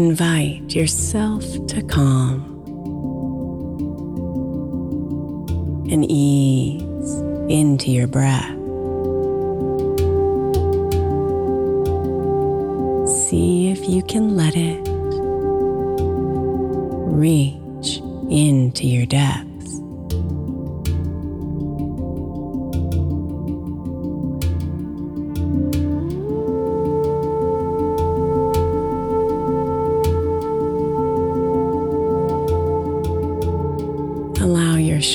Invite yourself to calm and ease into your breath. See if you can let it reach into your depth.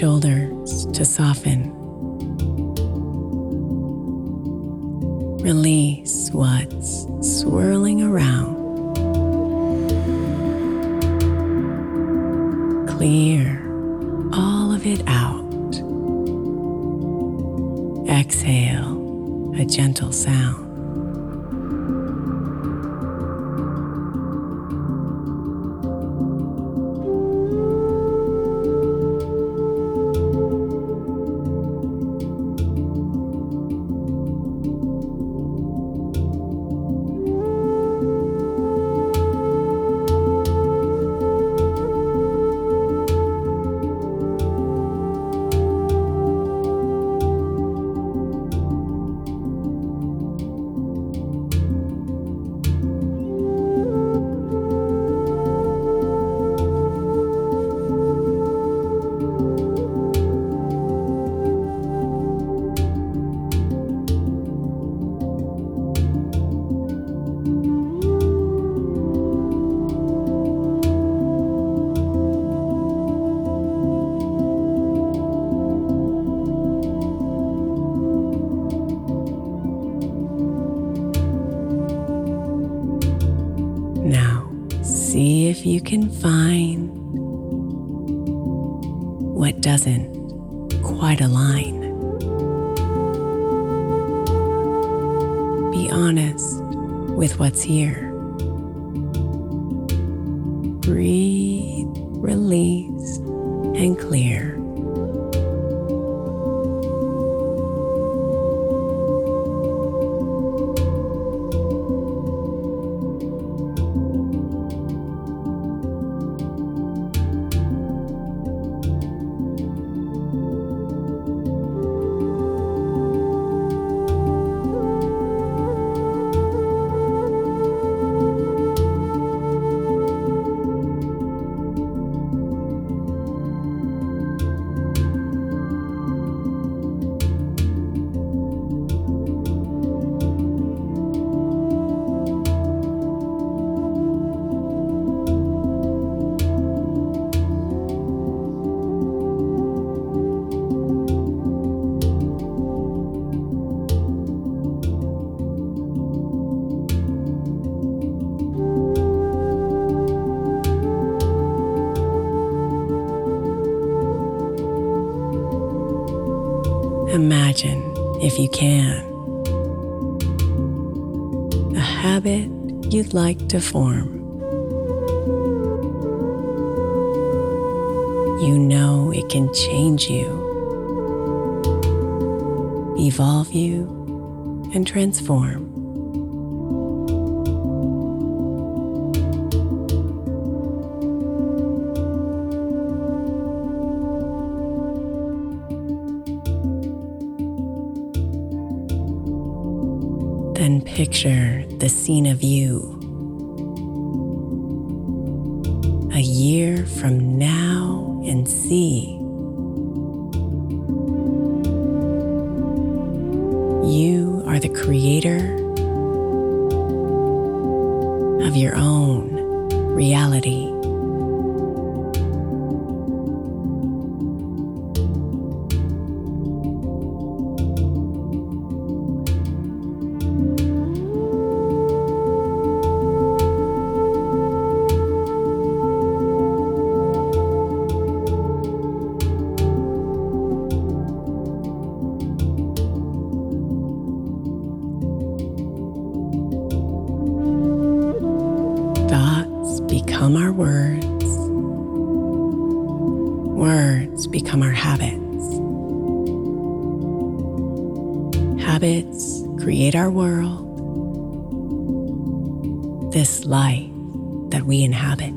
Shoulders to soften. Release what's swirling around. Clear If you can find what doesn't quite align. Be honest with what's here. Breathe, release, and clear. Imagine, if you can, a habit you'd like to form. You know it can change you, evolve you, and transform. The scene of you a year from now and see you are the creator of your own reality. This life that we inhabit.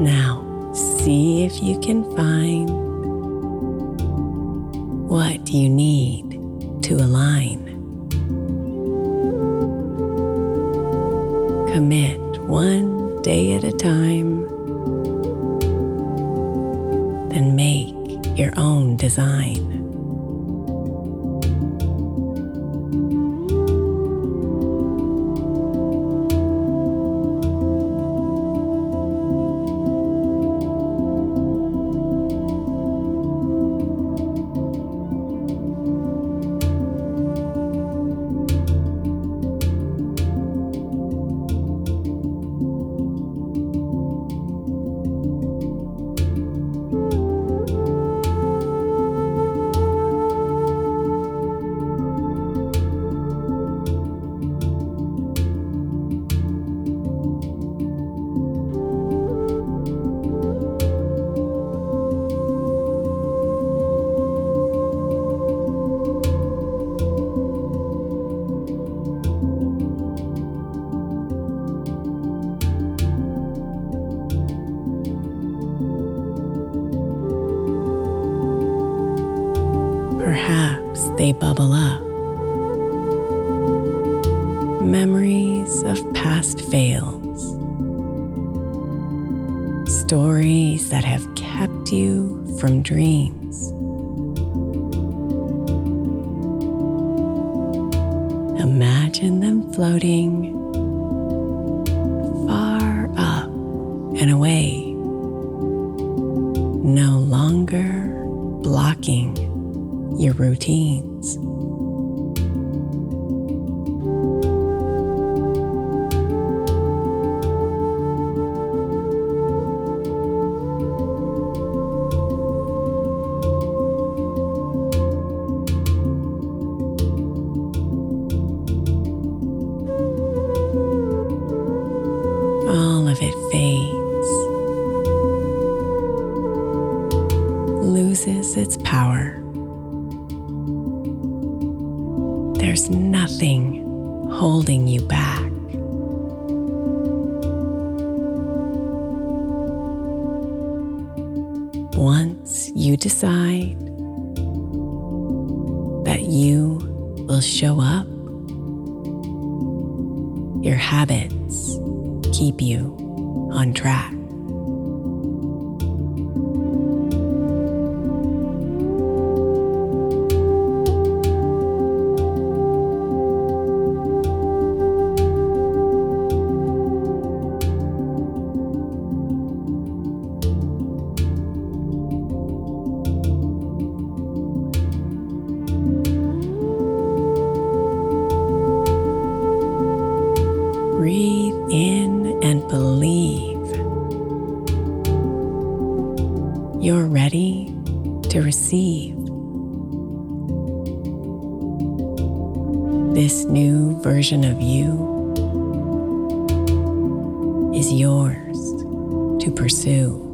Now, see if you can find what you need to align. Commit one day at a time, then make your own design. Perhaps they bubble up. Memories of past fails. Stories that have kept you from dreams. Imagine them floating far up and away, its power. There's nothing holding you back. Once you decide that you will show up, your habits keep you on track. Version of you is yours to pursue.